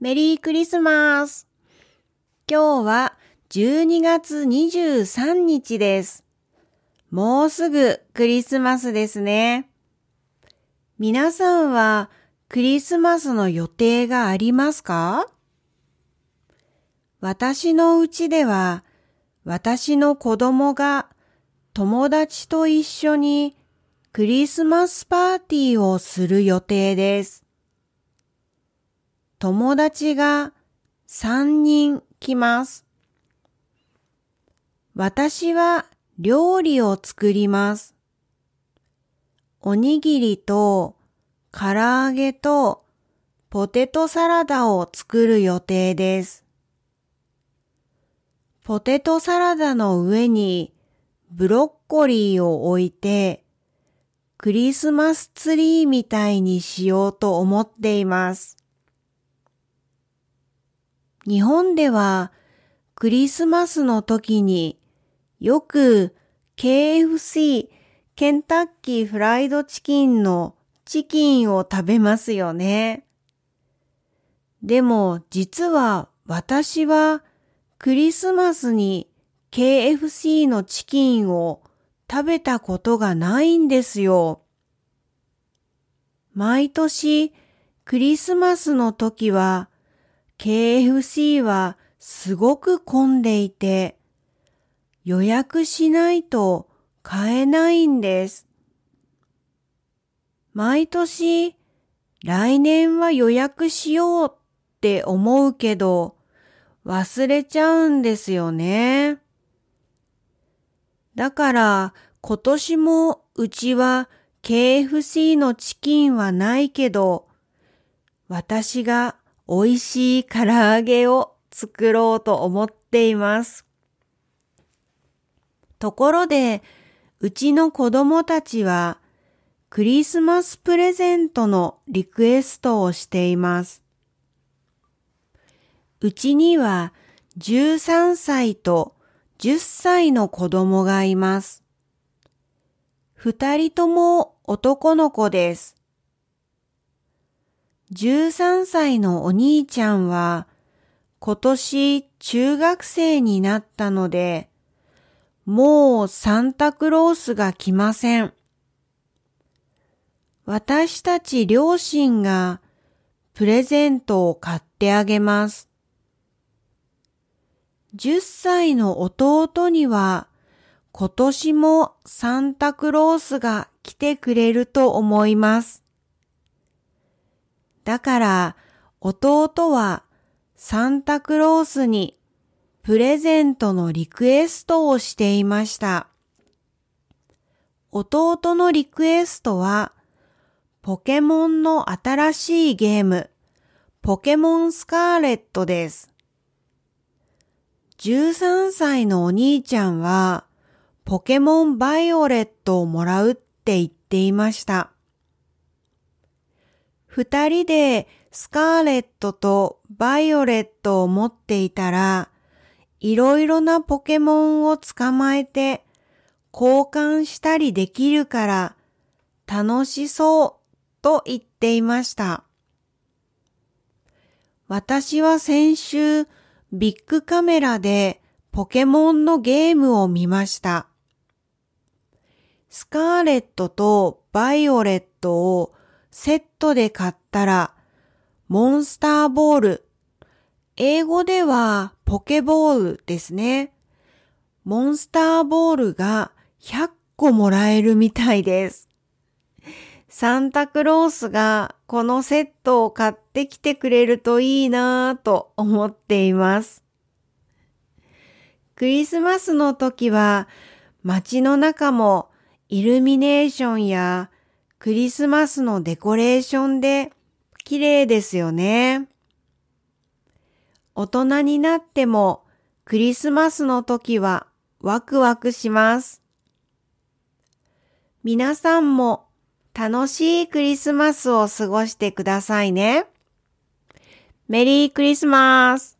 メリークリスマス。今日は12月23日です。もうすぐクリスマスですね。皆さんはクリスマスの予定がありますか？私のうちでは私の子供が友達と一緒にクリスマスパーティーをする予定です。友達が3人来ます。私は料理を作ります。おにぎりと唐揚げとポテトサラダを作る予定です。ポテトサラダの上にブロッコリーを置いてクリスマスツリーみたいにしようと思っています。日本ではクリスマスの時によく KFC ケンタッキーフライドチキンのチキンを食べますよね。でも実は私はクリスマスに KFC のチキンを食べたことがないんですよ。毎年クリスマスの時は KFC はすごく混んでいて、予約しないと買えないんです。毎年、来年は予約しようって思うけど、忘れちゃうんですよね。だから今年もうちは KFC のチキンはないけど、私が美味しい唐揚げを作ろうと思っています。ところで、うちの子供たちはクリスマスプレゼントのリクエストをしています。うちには13歳と10歳の子供がいます。二人とも男の子です。13歳のお兄ちゃんは今年中学生になったので、もうサンタクロースが来ません。私たち両親がプレゼントを買ってあげます。10歳の弟には今年もサンタクロースが来てくれると思います。だから弟はサンタクロースにプレゼントのリクエストをしていました。弟のリクエストはポケモンの新しいゲームポケモンスカーレットです。13歳のお兄ちゃんはポケモンバイオレットをもらうって言っていました。二人でスカーレットとバイオレットを持っていたら、いろいろなポケモンを捕まえて交換したりできるから楽しそうと言っていました。私は先週ビッグカメラでポケモンのゲームを見ました。スカーレットとバイオレットをセットで買ったら、モンスターボール、英語ではポケボールですね。モンスターボールが100個もらえるみたいです。サンタクロースがこのセットを買ってきてくれるといいなぁと思っています。クリスマスの時は街の中もイルミネーションやクリスマスのデコレーションで綺麗ですよね。大人になってもクリスマスの時はワクワクします。皆さんも楽しいクリスマスを過ごしてくださいね。メリークリスマス